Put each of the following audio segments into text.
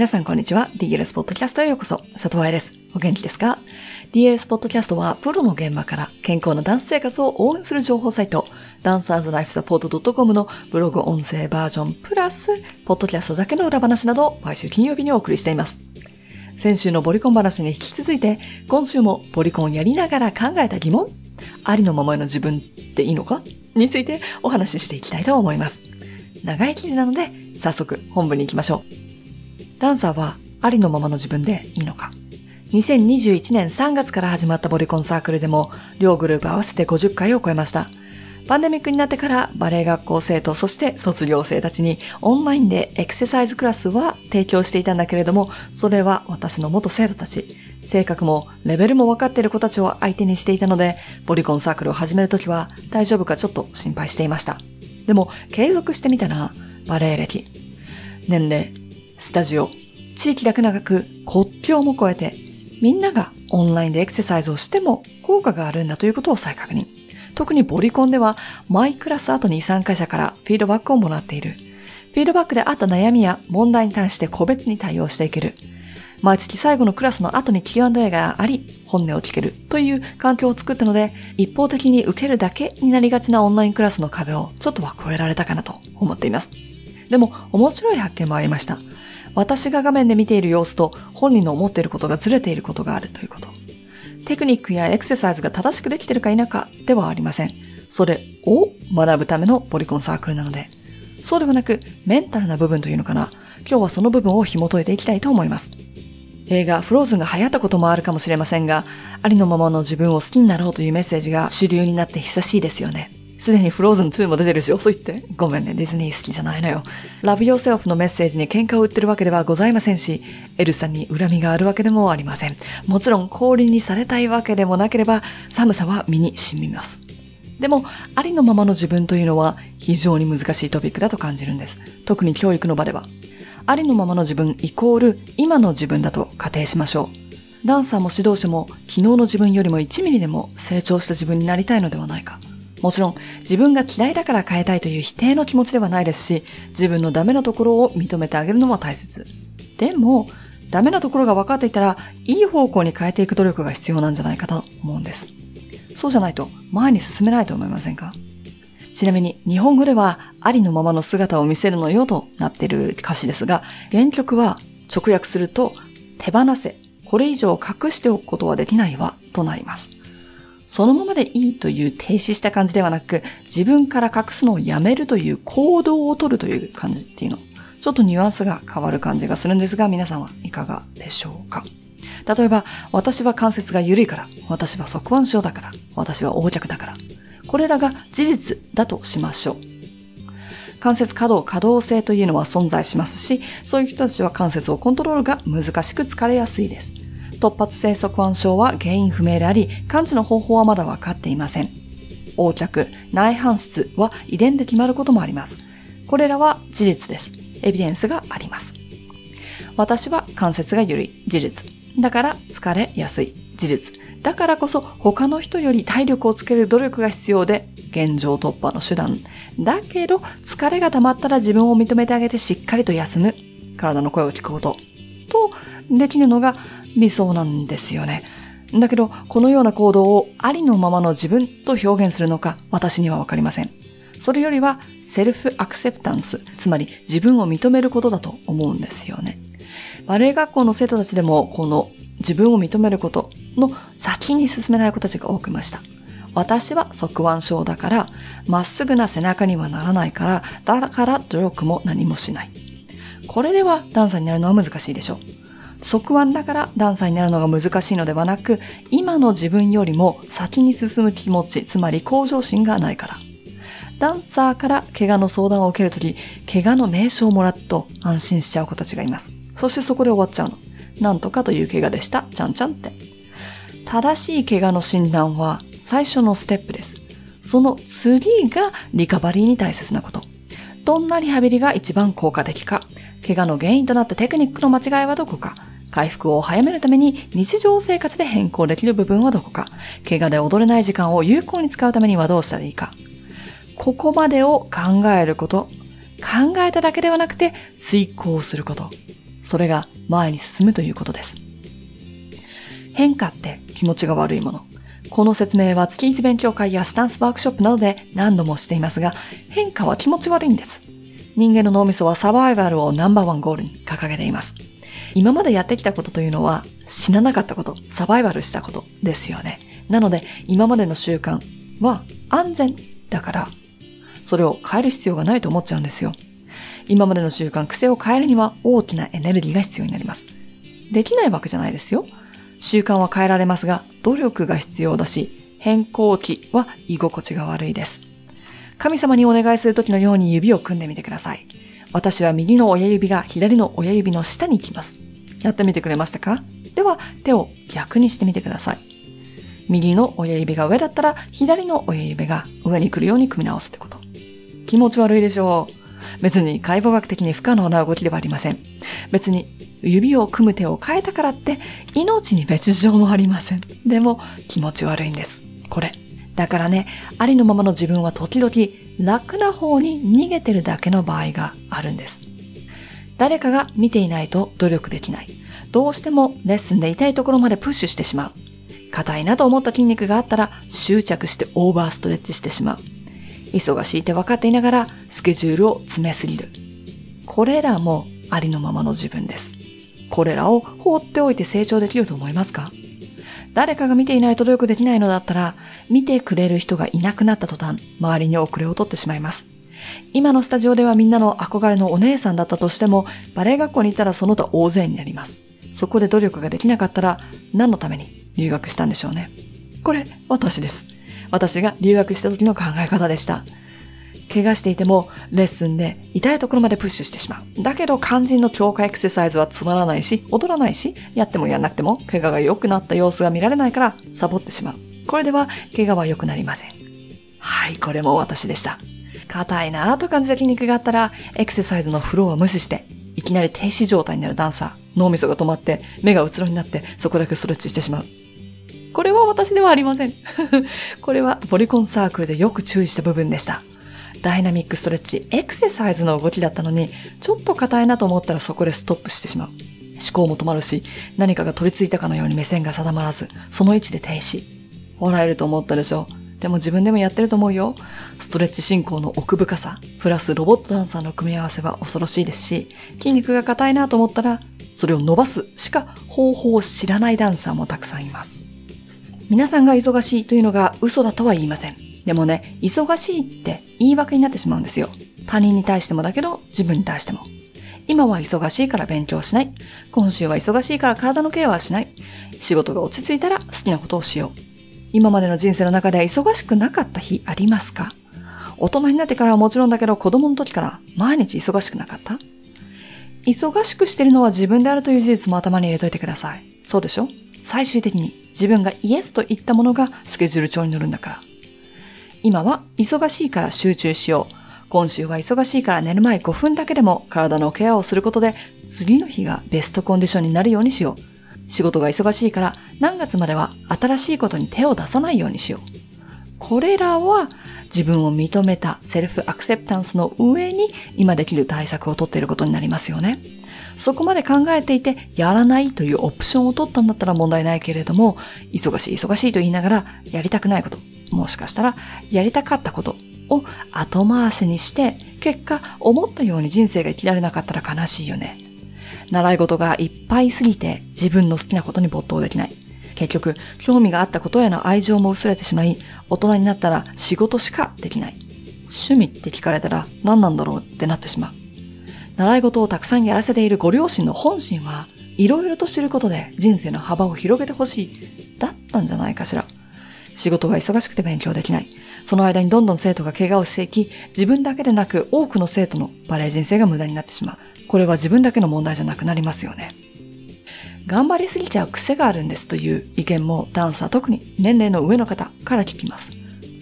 皆さんこんにちは。DLS ポッドキャストへようこそ。佐藤愛です。お元気ですか ?DLS ポッドキャストは、プロの現場から健康なダンス生活を応援する情報サイト、ダンサーズライフサポート .com のブログ音声バージョンプラス、ポッドキャストだけの裏話など、毎週金曜日にお送りしています。先週のボリコン話に引き続いて、今週もボリコンやりながら考えた疑問ありのままの自分っていいのか？についてお話ししていきたいと思います。長い記事なので、早速本文に行きましょう。ダンサーはありのままの自分でいいのか ?2021 年3月から始まったボリコンサークルでも、両グループ合わせて50回を超えました。パンデミックになってからバレエ学校生徒、そして卒業生たちにオンラインでエクササイズクラスは提供していたんだけれども、それは私の元生徒たち、性格もレベルも分かっている子たちを相手にしていたので、ボリコンサークルを始めるときは大丈夫かちょっと心配していました。でも、継続してみたら、バレエ歴、年齢、スタジオ、地域だけ長く国境も越えて、みんながオンラインでエクササイズをしても効果があるんだということを再確認。特にボリコンでは、マイクラス後に参加者からフィードバックをもらっている。フィードバックであった悩みや問題に対して個別に対応していける。毎月最後のクラスの後に Q&A があり、本音を聞けるという環境を作ったので、一方的に受けるだけになりがちなオンラインクラスの壁をちょっとは超えられたかなと思っています。でも、面白い発見もありました。私が画面で見ている様子と本人の思っていることがずれていることがあるということ。テクニックやエクササイズが正しくできているか否かではありません。それを学ぶためのボリコンサークルなので。そうではなく、メンタルな部分というのかな。今日はその部分を紐解いていきたいと思います。映画フローズンが流行ったこともあるかもしれませんが、ありのままの自分を好きになろうというメッセージが主流になって久しいですよね。すでにフローズン2も出てるし遅いって。ごめんね、ディズニー好きじゃないのよ。ラブヨーセルフのメッセージに喧嘩を売ってるわけではございませんし、エルさんに恨みがあるわけでもありません。もちろん氷にされたいわけでもなければ、寒さは身に染みます。でも、ありのままの自分というのは非常に難しいトピックだと感じるんです。特に教育の場では。ありのままの自分イコール今の自分だと仮定しましょう。ダンサーも指導者も昨日の自分よりも1ミリでも成長した自分になりたいのではないか。もちろん自分が嫌いだから変えたいという否定の気持ちではないですし、自分のダメなところを認めてあげるのも大切。でも、ダメなところが分かっていたら、いい方向に変えていく努力が必要なんじゃないかと思うんです。そうじゃないと前に進めないと思いませんか？ちなみに日本語ではありのままの姿を見せるのよとなっている歌詞ですが、原曲は直訳すると手放せ、これ以上隠しておくことはできないわとなります。そのままでいいという停止した感じではなく、自分から隠すのをやめるという行動をとるという感じっていうの。ちょっとニュアンスが変わる感じがするんですが、皆さんはいかがでしょうか例えば、私は関節が緩いから、私は側腕症だから、私は横脚だから。これらが事実だとしましょう。関節可動、可動性というのは存在しますし、そういう人たちは関節をコントロールが難しく疲れやすいです。突発性側腕症は原因不明であり、完治の方法はまだ分かっていません。横脚、内反出は遺伝で決まることもあります。これらは事実です。エビデンスがあります。私は関節が緩い、事実。だから疲れやすい、事実。だからこそ他の人より体力をつける努力が必要で、現状突破の手段。だけど、疲れが溜まったら自分を認めてあげてしっかりと休む。体の声を聞くこと。と、できるのが理想なんですよね。だけど、このような行動をありのままの自分と表現するのか、私にはわかりません。それよりは、セルフアクセプタンス、つまり自分を認めることだと思うんですよね。バレエ学校の生徒たちでも、この自分を認めることの先に進めない子たちが多くいました。私は側腕症だから、まっすぐな背中にはならないから、だから努力も何もしない。これではダンサーになるのは難しいでしょう。側腕だからダンサーになるのが難しいのではなく、今の自分よりも先に進む気持ち、つまり向上心がないから。ダンサーから怪我の相談を受けるとき、怪我の名称をもらっと安心しちゃう子たちがいます。そしてそこで終わっちゃうの。なんとかという怪我でした。ちゃんちゃんって。正しい怪我の診断は最初のステップです。その次がリカバリーに大切なこと。どんなリハビリが一番効果的か、怪我の原因となったテクニックの間違いはどこか、回復を早めるために日常生活で変更できる部分はどこか、怪我で踊れない時間を有効に使うためにはどうしたらいいか。ここまでを考えること、考えただけではなくて追考すること。それが前に進むということです。変化って気持ちが悪いもの。この説明は月一勉強会やスタンスワークショップなどで何度もしていますが、変化は気持ち悪いんです。人間の脳みそはサバイバルをナンバーワンゴールに掲げています。今までやってきたことというのは死ななかったこと、サバイバルしたことですよね。なので今までの習慣は安全だから、それを変える必要がないと思っちゃうんですよ。今までの習慣、癖を変えるには大きなエネルギーが必要になります。できないわけじゃないですよ。習慣は変えられますが、努力が必要だし、変更期は居心地が悪いです。神様にお願いするときのように指を組んでみてください。私は右の親指が左の親指の下に行きます。やってみてくれましたか？では、手を逆にしてみてください。右の親指が上だったら、左の親指が上に来るように組み直すってこと。気持ち悪いでしょう。別に解剖学的に不可能な動きではありません。別に指を組む手を変えたからって命に別状もありません。でも気持ち悪いんです。これ。だからね、ありのままの自分は時々楽な方に逃げてるだけの場合があるんです。誰かが見ていないと努力できない。どうしてもレッスンで痛いところまでプッシュしてしまう。硬いなと思った筋肉があったら執着してオーバーストレッチしてしまう。忙しいって分かっていながらスケジュールを詰めすぎる。これらもありのままの自分です。これらを放っておいて成長できると思いますか？誰かが見ていないと努力できないのだったら、見てくれる人がいなくなった途端、周りに遅れを取ってしまいます。今のスタジオではみんなの憧れのお姉さんだったとしても、バレエ学校に行ったらその他大勢になります。そこで努力ができなかったら、何のために留学したんでしょうね。これ、私です。私が留学した時の考え方でした。怪我していても、レッスンで痛いところまでプッシュしてしまう。だけど肝心の強化エクササイズはつまらないし、踊らないし、やってもやんなくても、怪我が良くなった様子が見られないから、サボってしまう。これでは、怪我は良くなりません。はい、これも私でした。硬いなぁと感じた筋肉があったら、エクササイズのフローを無視して、いきなり停止状態になるダンサー、脳みそが止まって、目がうつろになって、そこだけストレッチしてしまう。これは私ではありません。これはボリコンサークルでよく注意した部分でした。ダイナミックストレッチ、エクササイズの動きだったのに、ちょっと硬いなと思ったらそこでストップしてしまう。思考も止まるし、何かが取り付いたかのように目線が定まらず、その位置で停止。笑えると思ったでしょでも自分でもやってると思うよ。ストレッチ進行の奥深さ、プラスロボットダンサーの組み合わせは恐ろしいですし、筋肉が硬いなと思ったら、それを伸ばすしか方法を知らないダンサーもたくさんいます。皆さんが忙しいというのが嘘だとは言いません。でもね、忙しいって言い訳になってしまうんですよ。他人に対してもだけど、自分に対しても。今は忙しいから勉強しない。今週は忙しいから体のケアはしない。仕事が落ち着いたら好きなことをしよう。今までの人生の中で忙しくなかった日ありますか？大人になってからはもちろんだけど子供の時から毎日忙しくなかった？忙しくしてるのは自分であるという事実も頭に入れといてください。そうでしょ？最終的に自分がイエスと言ったものがスケジュール帳に載るんだから。今は忙しいから集中しよう。今週は忙しいから寝る前5分だけでも体のケアをすることで次の日がベストコンディションになるようにしよう。仕事が忙しいから何月までは新しいことに手を出さないようにしよう。これらは自分を認めたセルフアクセプタンスの上に今できる対策を取っていることになりますよね。そこまで考えていてやらないというオプションを取ったんだったら問題ないけれども、忙しい忙しいと言いながらやりたくないこと、もしかしたらやりたかったことを後回しにして、結果思ったように人生が生きられなかったら悲しいよね。習い事がいっぱいすぎて自分の好きなことに没頭できない。結局、興味があったことへの愛情も薄れてしまい、大人になったら仕事しかできない。趣味って聞かれたら何なんだろうってなってしまう。習い事をたくさんやらせているご両親の本心は、いろいろと知ることで人生の幅を広げてほしい。だったんじゃないかしら。仕事が忙しくて勉強できない。その間にどんどん生徒が怪我をしていき、自分だけでなく多くの生徒のバレエ人生が無駄になってしまう。これは自分だけの問題じゃなくなりますよね。頑張りすぎちゃう癖があるんですという意見もダンサー特に年齢の上の方から聞きます。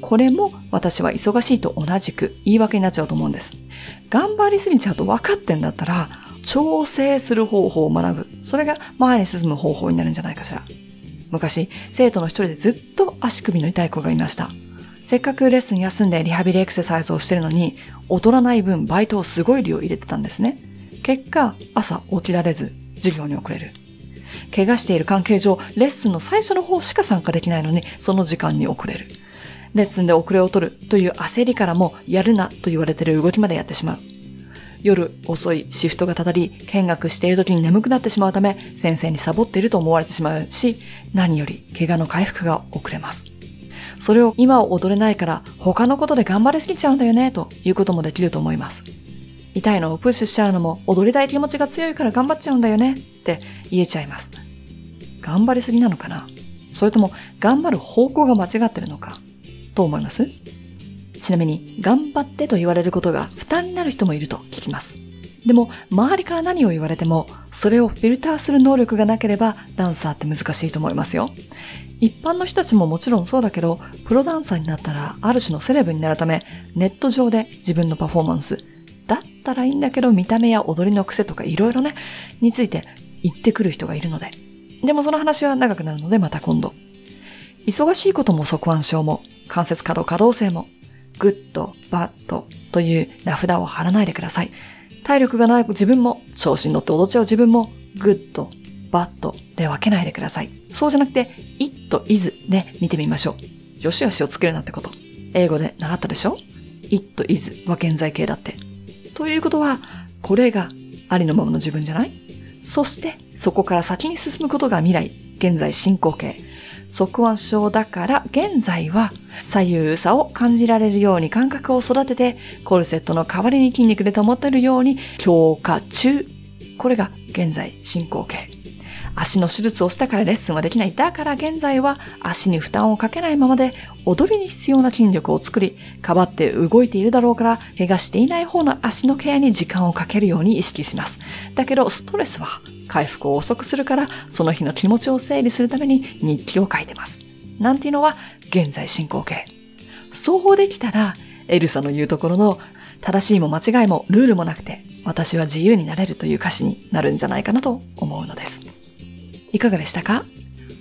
これも私は忙しいと同じく言い訳になっちゃうと思うんです。頑張りすぎちゃうと分かってんだったら、調整する方法を学ぶ。それが前に進む方法になるんじゃないかしら。昔、生徒の一人でずっと足首の痛い子がいました。せっかくレッスン休んでリハビリエクササイズをしてるのに、劣らない分バイトをすごい量入れてたんですね。結果、朝起きられず、授業に遅れる。怪我している関係上、レッスンの最初の方しか参加できないのに、その時間に遅れる。レッスンで遅れを取るという焦りからも、やるなと言われてる動きまでやってしまう。夜遅いシフトがたたり、見学している時に眠くなってしまうため、先生にサボっていると思われてしまうし、何より怪我の回復が遅れます。それを今は踊れないから他のことで頑張りすぎちゃうんだよね、ということもできると思います。痛いのをプッシュしちゃうのも踊りたい気持ちが強いから頑張っちゃうんだよねって言えちゃいます。頑張りすぎなのかな？それとも頑張る方向が間違ってるのか？と思います？ちなみに、頑張ってと言われることが負担になる人もいると聞きます。でも、周りから何を言われても、それをフィルターする能力がなければ、ダンサーって難しいと思いますよ。一般の人たちももちろんそうだけど、プロダンサーになったら、ある種のセレブになるため、ネット上で自分のパフォーマンス、だったらいいんだけど、見た目や踊りの癖とかいろいろね、について言ってくる人がいるので。でもその話は長くなるのでまた今度。忙しいことも側弯症も、関節可動可動性も、グッド、バッドという名札を貼らないでください。体力がない自分も、調子に乗って踊っちゃう自分も、グッド、バッドで分けないでください。そうじゃなくて、it, is で見てみましょう。よしよしをつけるなってこと。英語で習ったでしょ ?it, is は現在形だって。ということは、これがありのままの自分じゃない？そして、そこから先に進むことが未来、現在進行形。側腕症だから現在は左右差を感じられるように感覚を育ててコルセットの代わりに筋肉で保てるように強化中。これが現在進行形。足の手術をしたからレッスンはできない。だから現在は足に負担をかけないままで踊りに必要な筋力を作り、かばって動いているだろうから、怪我していない方の足のケアに時間をかけるように意識します。だけど、ストレスは回復を遅くするから、その日の気持ちを整理するために日記を書いてます。なんていうのは、現在進行形。そうできたら、エルサの言うところの、正しいも間違いもルールもなくて、私は自由になれるという歌詞になるんじゃないかなと思うのです。いかがでしたか？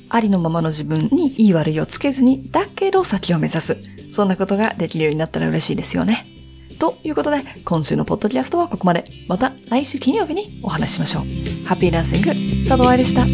ありのままの自分にいい悪いをつけずに、だけど先を目指す。そんなことができるようになったら嬉しいですよね。ということで、今週のポッドキャストはここまで。また来週金曜日にお話ししましょう。ハッピーランシング、佐藤愛でした。